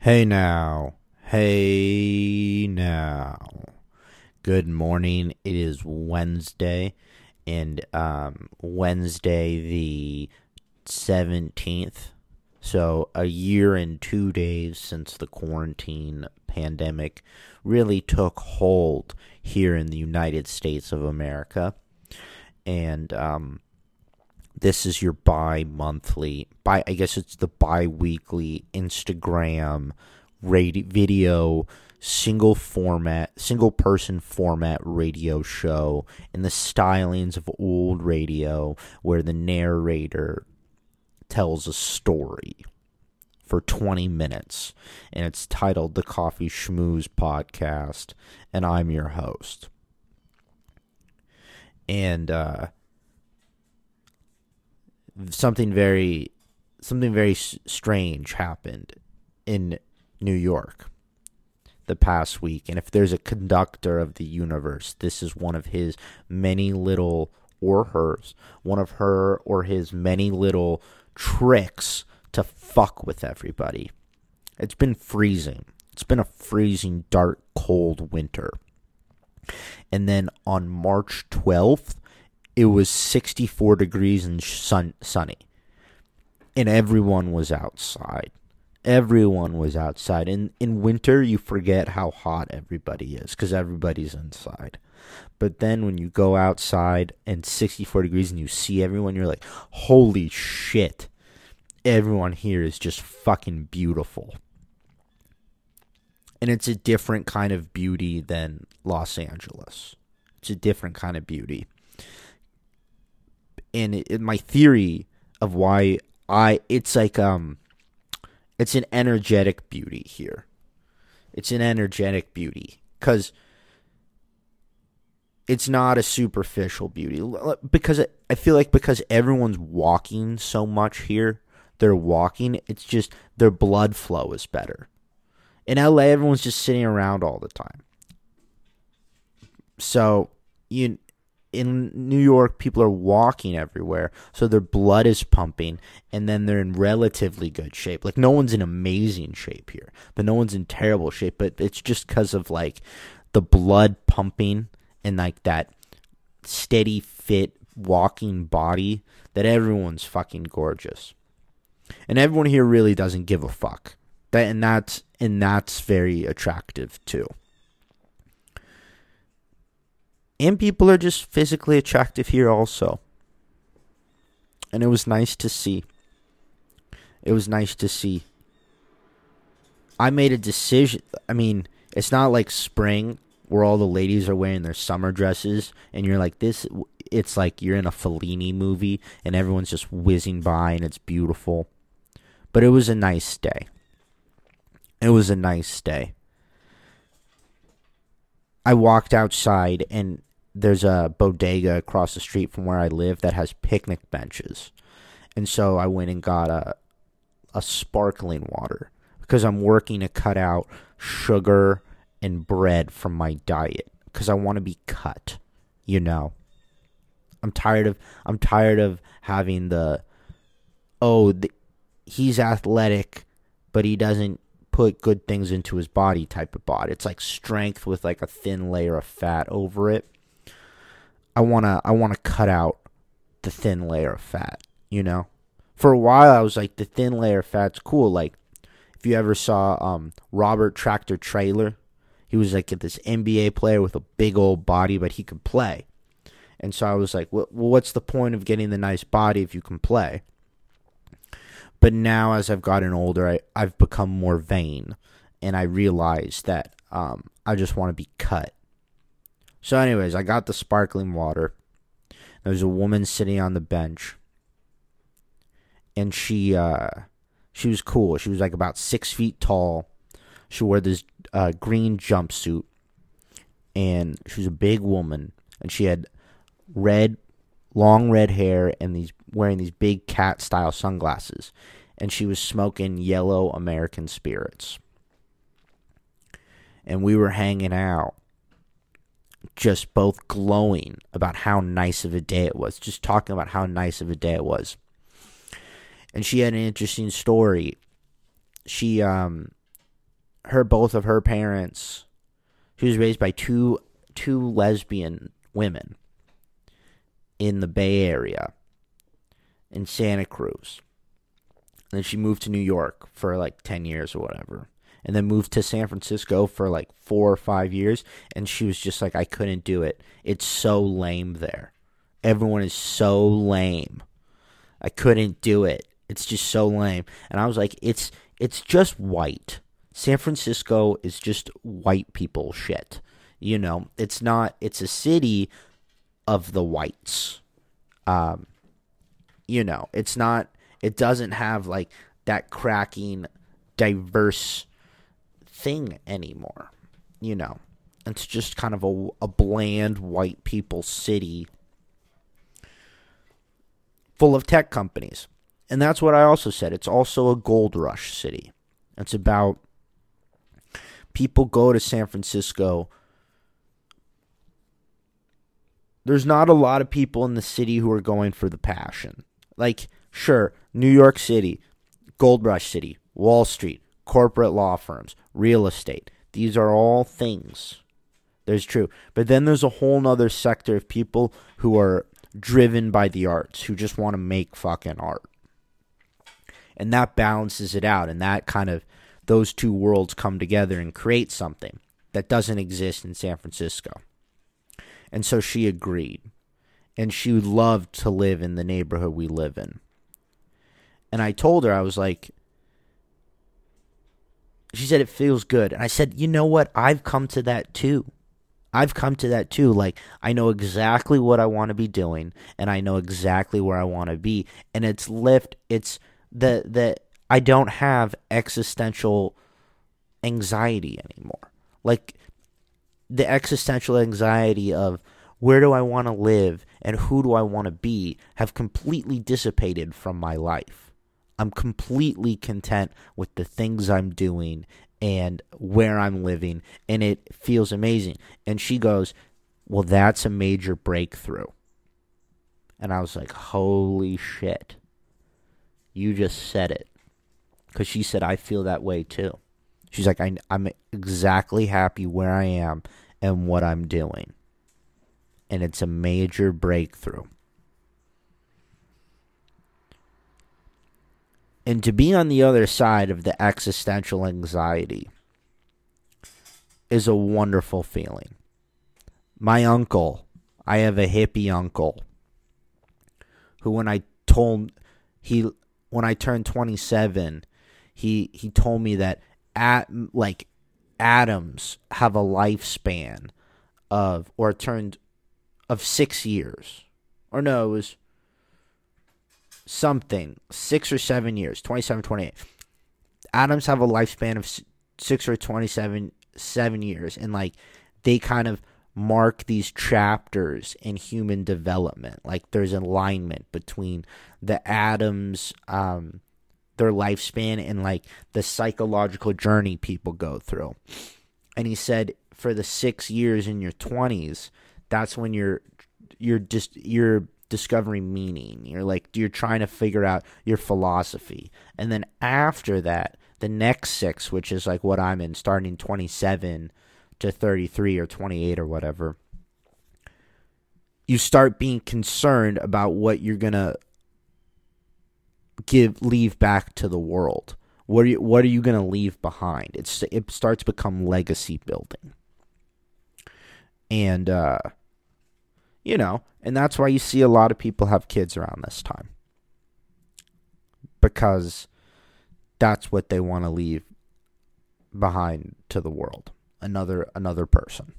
Hey now. Hey now. Good morning. It is Wednesday and um Wednesday the 17th. So a year and 2 days since the quarantine pandemic really took hold here in the United States of America. And um this is your bi-monthly bi I guess it's the bi-weekly Instagram radio video single format single person format radio show in the stylings of old radio where the narrator tells a story for 20 minutes and it's titled the Coffee Schmooze podcast and I'm your host. And uh something very something very strange happened in New York the past week. And if there's a conductor of the universe this is one of his many little or hers one of her or his many little tricks to fuck with everybody. It's been freezing. It's been a freezing dark cold winter. And then on March 12th it was 64 degrees and sun sunny. And everyone was outside. Everyone was outside. And in winter you forget how hot everybody is cuz everybody's inside. But then when you go outside and 64 degrees and you see everyone you're like holy shit. Everyone here is just fucking beautiful. And it's a different kind of beauty than Los Angeles. It's a different kind of beauty and my theory of why I it's like um it's an energetic beauty here. It's an energetic beauty cuz it's not a superficial beauty because I feel like because everyone's walking so much here, they're walking, it's just their blood flow is better. In LA everyone's just sitting around all the time. So, you in New York, people are walking everywhere, so their blood is pumping, and then they're in relatively good shape. Like no one's in amazing shape here, but no one's in terrible shape. But it's just because of like the blood pumping and like that steady, fit, walking body that everyone's fucking gorgeous, and everyone here really doesn't give a fuck. That and that's and that's very attractive too and people are just physically attractive here also. And it was nice to see. It was nice to see. I made a decision. I mean, it's not like spring where all the ladies are wearing their summer dresses and you're like this it's like you're in a Fellini movie and everyone's just whizzing by and it's beautiful. But it was a nice day. It was a nice day. I walked outside and there's a bodega across the street from where I live that has picnic benches. And so I went and got a a sparkling water because I'm working to cut out sugar and bread from my diet because I want to be cut, you know. I'm tired of I'm tired of having the oh the, he's athletic but he doesn't put good things into his body type of body. It's like strength with like a thin layer of fat over it. I wanna I wanna cut out the thin layer of fat, you know? For a while I was like the thin layer of fat's cool. Like if you ever saw um, Robert Tractor Traylor, he was like this NBA player with a big old body, but he could play. And so I was like, well, what's the point of getting the nice body if you can play? But now, as I've gotten older, I, I've become more vain, and I realize that um, I just want to be cut. So, anyways, I got the sparkling water. There was a woman sitting on the bench, and she uh, she was cool. She was like about six feet tall. She wore this uh, green jumpsuit, and she was a big woman, and she had red, long red hair, and these wearing these big cat style sunglasses, and she was smoking yellow American spirits, and we were hanging out just both glowing about how nice of a day it was, just talking about how nice of a day it was. And she had an interesting story. She um her both of her parents. She was raised by two two lesbian women in the Bay Area in Santa Cruz. And then she moved to New York for like 10 years or whatever. And then moved to San Francisco for like four or five years. And she was just like, I couldn't do it. It's so lame there. Everyone is so lame. I couldn't do it. It's just so lame. And I was like, it's it's just white. San Francisco is just white people shit. You know, it's not it's a city of the whites. Um you know, it's not it doesn't have like that cracking diverse thing anymore. You know. It's just kind of a, a bland white people city full of tech companies. And that's what I also said. It's also a gold rush city. It's about people go to San Francisco. There's not a lot of people in the city who are going for the passion. Like, sure, New York City, gold rush city, Wall Street, corporate law firms, real estate. These are all things. There's true. But then there's a whole nother sector of people who are driven by the arts, who just want to make fucking art. And that balances it out. And that kind of, those two worlds come together and create something that doesn't exist in San Francisco. And so she agreed. And she would love to live in the neighborhood we live in. And I told her, I was like, she said it feels good. And I said, you know what? I've come to that too. I've come to that too. Like, I know exactly what I want to be doing and I know exactly where I want to be. And it's lift, it's the, the, I don't have existential anxiety anymore. Like, the existential anxiety of where do I want to live and who do I want to be have completely dissipated from my life. I'm completely content with the things I'm doing and where I'm living, and it feels amazing. And she goes, Well, that's a major breakthrough. And I was like, Holy shit. You just said it. Because she said, I feel that way too. She's like, I, I'm exactly happy where I am and what I'm doing. And it's a major breakthrough. And to be on the other side of the existential anxiety is a wonderful feeling. My uncle, I have a hippie uncle who when I told he when I turned 27, he he told me that at like atoms have a lifespan of or turned of 6 years. Or no, it was something, six or seven years, 27, 28. Atoms have a lifespan of six or 27 seven years. And like they kind of mark these chapters in human development. Like there's alignment between the atoms, um, their lifespan, and like the psychological journey people go through. And he said for the six years in your 20s, that's when you're you're just you're discovering meaning. You're like you're trying to figure out your philosophy. And then after that, the next 6, which is like what I'm in starting 27 to 33 or 28 or whatever, you start being concerned about what you're to give leave back to the world. What are you what are you to leave behind? It's it starts become legacy building. And uh you know, and that's why you see a lot of people have kids around this time. Because that's what they want to leave behind to the world. Another another person.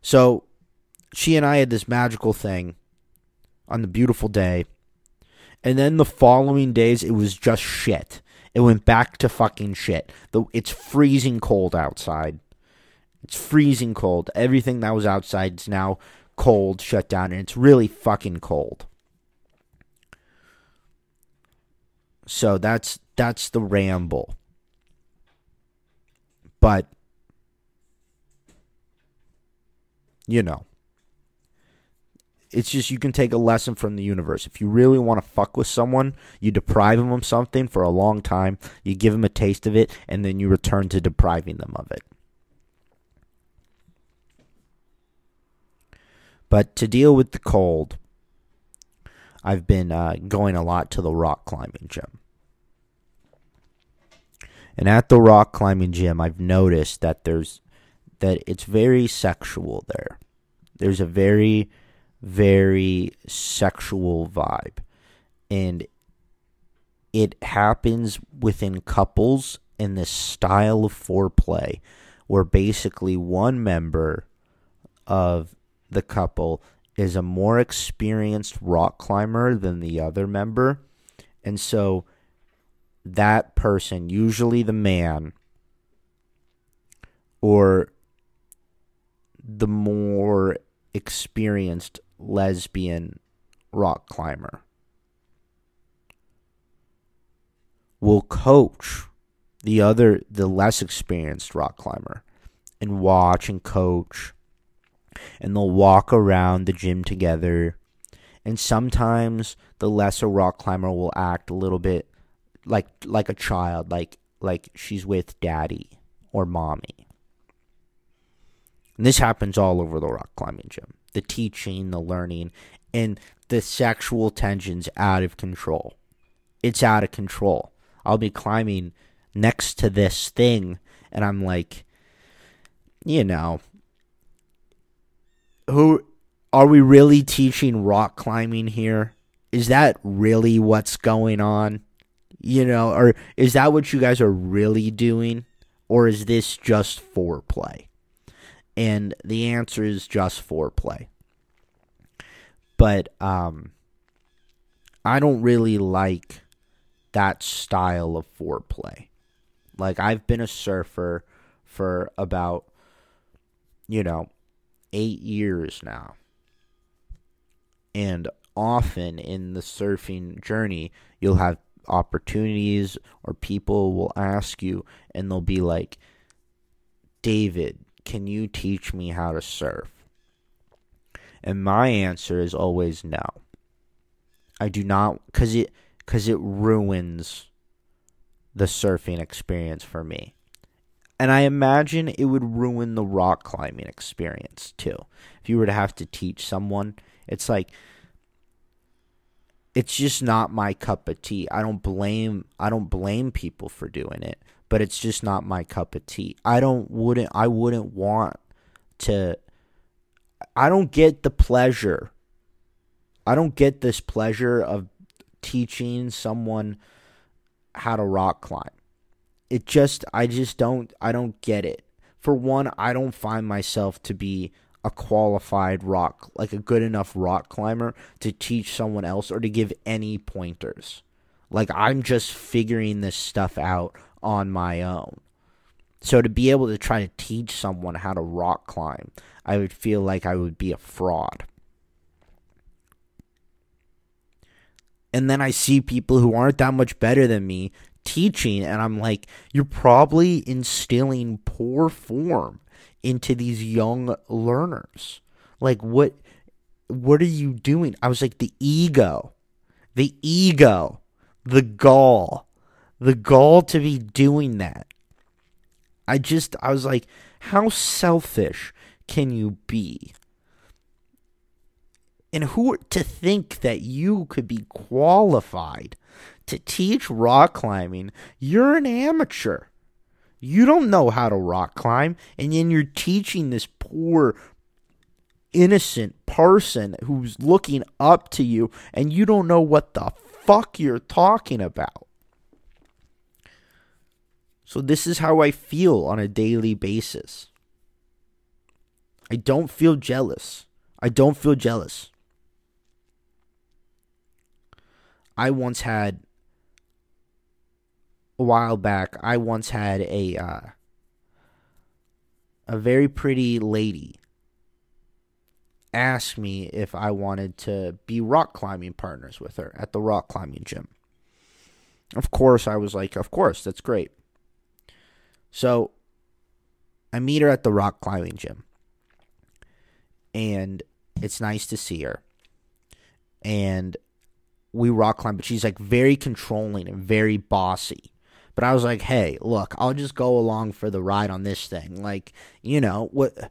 So she and I had this magical thing on the beautiful day. And then the following days, it was just shit. It went back to fucking shit. The, it's freezing cold outside. It's freezing cold. Everything that was outside is now cold, shut down, and it's really fucking cold. So that's that's the ramble. But you know, it's just you can take a lesson from the universe. If you really want to fuck with someone, you deprive them of something for a long time, you give them a taste of it, and then you return to depriving them of it. But to deal with the cold, I've been uh, going a lot to the rock climbing gym. And at the rock climbing gym, I've noticed that there's that it's very sexual there. There's a very very sexual vibe. And it happens within couples in this style of foreplay where basically one member of the couple is a more experienced rock climber than the other member. And so that person, usually the man, or the more experienced lesbian rock climber, will coach the other, the less experienced rock climber and watch and coach and they'll walk around the gym together. And sometimes the lesser rock climber will act a little bit like like a child, like like she's with daddy or mommy. And this happens all over the rock climbing gym. The teaching, the learning, and the sexual tensions out of control. It's out of control. I'll be climbing next to this thing and I'm like you know, who are we really teaching rock climbing here? Is that really what's going on? You know, or is that what you guys are really doing? Or is this just foreplay? And the answer is just foreplay. But um I don't really like that style of foreplay. Like I've been a surfer for about you know, eight years now. And often in the surfing journey, you'll have opportunities or people will ask you and they'll be like, David, can you teach me how to surf? And my answer is always no. I do not cuz it cuz it ruins the surfing experience for me. And I imagine it would ruin the rock climbing experience too. If you were to have to teach someone, it's like it's just not my cup of tea. I don't blame I don't blame people for doing it, but it's just not my cup of tea. I don't wouldn't I wouldn't want to I don't get the pleasure. I don't get this pleasure of teaching someone how to rock climb it just I just don't I don't get it. For one, I don't find myself to be a qualified rock like a good enough rock climber to teach someone else or to give any pointers. Like I'm just figuring this stuff out on my own. So to be able to try to teach someone how to rock climb, I would feel like I would be a fraud. And then I see people who aren't that much better than me teaching and I'm like you're probably instilling poor form into these young learners. Like what what are you doing? I was like the ego. The ego. The gall. The gall to be doing that. I just I was like how selfish can you be? And who to think that you could be qualified to teach rock climbing, you're an amateur. You don't know how to rock climb, and then you're teaching this poor, innocent person who's looking up to you, and you don't know what the fuck you're talking about. So, this is how I feel on a daily basis. I don't feel jealous. I don't feel jealous. I once had a while back, I once had a uh, a very pretty lady ask me if I wanted to be rock climbing partners with her at the rock climbing gym. Of course, I was like, of course, that's great. So I meet her at the rock climbing gym. And it's nice to see her. and we rock climb, but she's like very controlling and very bossy. But I was like, hey, look, I'll just go along for the ride on this thing. Like, you know, what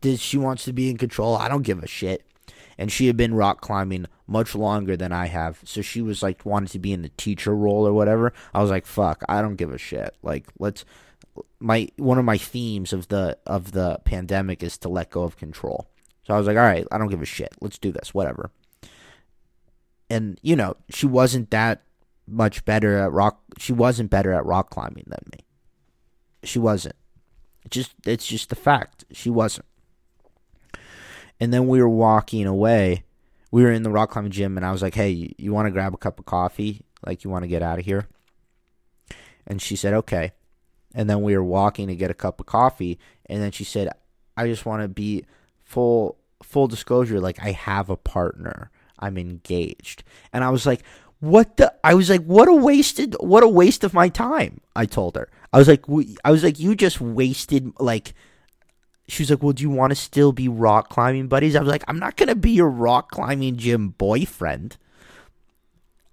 did she wants to be in control? I don't give a shit. And she had been rock climbing much longer than I have. So she was like wanted to be in the teacher role or whatever. I was like, fuck, I don't give a shit. Like, let's my one of my themes of the of the pandemic is to let go of control. So I was like, all right, I don't give a shit. Let's do this, whatever. And you know, she wasn't that much better at rock. She wasn't better at rock climbing than me. She wasn't. Just it's just the fact. She wasn't. And then we were walking away. We were in the rock climbing gym, and I was like, "Hey, you, you want to grab a cup of coffee? Like, you want to get out of here?" And she said, "Okay." And then we were walking to get a cup of coffee, and then she said, "I just want to be full full disclosure. Like, I have a partner. I'm engaged." And I was like, "What the?" I was like, "What a wasted! What a waste of my time!" I told her. I was like, "I was like, you just wasted like." She was like, "Well, do you want to still be rock climbing buddies?" I was like, "I'm not gonna be your rock climbing gym boyfriend.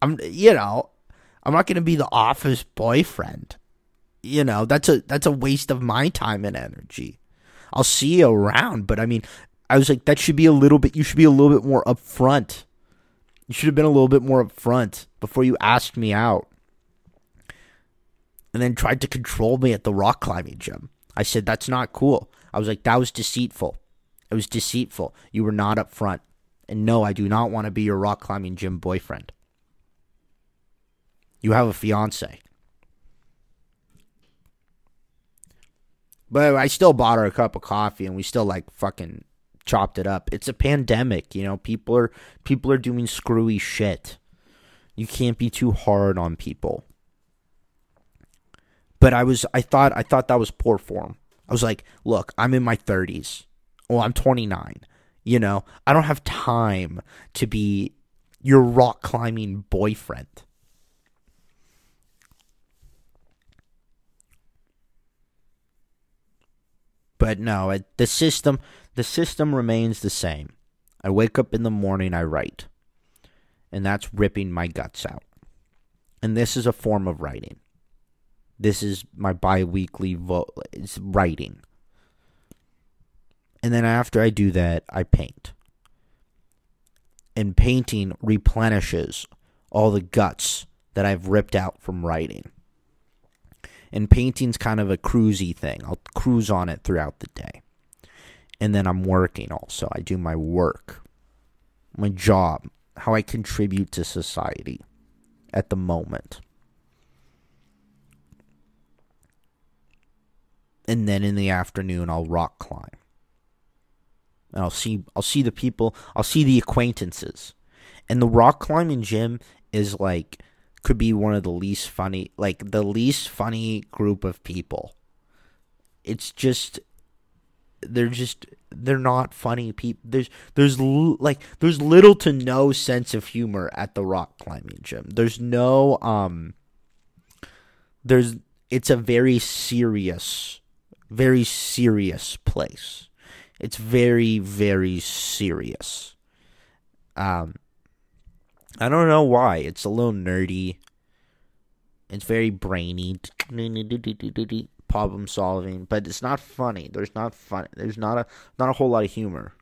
I'm, you know, I'm not gonna be the office boyfriend." you know that's a that's a waste of my time and energy i'll see you around but i mean i was like that should be a little bit you should be a little bit more upfront you should have been a little bit more upfront before you asked me out and then tried to control me at the rock climbing gym i said that's not cool i was like that was deceitful it was deceitful you were not upfront and no i do not want to be your rock climbing gym boyfriend you have a fiance But I still bought her a cup of coffee and we still like fucking chopped it up. It's a pandemic, you know. People are people are doing screwy shit. You can't be too hard on people. But I was I thought I thought that was poor form. I was like, look, I'm in my 30s. Well, I'm 29. You know, I don't have time to be your rock climbing boyfriend. But no, it, the system the system remains the same. I wake up in the morning, I write. And that's ripping my guts out. And this is a form of writing. This is my biweekly it's writing. And then after I do that, I paint. And painting replenishes all the guts that I've ripped out from writing. And painting's kind of a cruisy thing. I'll cruise on it throughout the day. And then I'm working also. I do my work, my job, how I contribute to society at the moment. And then in the afternoon I'll rock climb. And I'll see I'll see the people, I'll see the acquaintances. And the rock climbing gym is like could be one of the least funny, like the least funny group of people. It's just they're just they're not funny people. There's there's like there's little to no sense of humor at the rock climbing gym. There's no um there's it's a very serious very serious place. It's very very serious. Um I don't know why. It's a little nerdy. It's very brainy, problem solving, but it's not funny. There's not fun. There's not a not a whole lot of humor.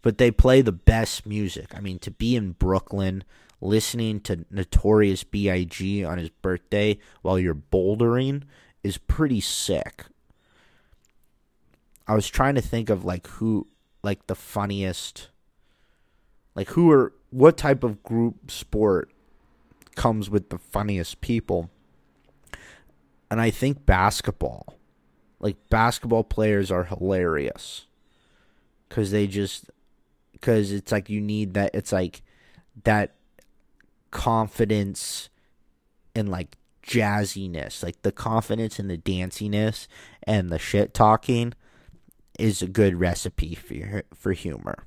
But they play the best music. I mean, to be in Brooklyn, listening to Notorious B.I.G. on his birthday while you're bouldering is pretty sick. I was trying to think of like who, like the funniest, like who are what type of group sport comes with the funniest people? And I think basketball. Like basketball players are hilarious cuz they just cuz it's like you need that it's like that confidence and like jazziness, like the confidence and the danciness and the shit talking is a good recipe for for humor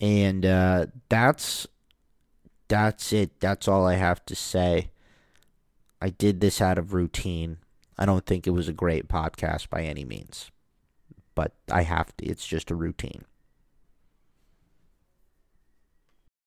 and uh, that's that's it. That's all I have to say. I did this out of routine. I don't think it was a great podcast by any means, but I have to. It's just a routine.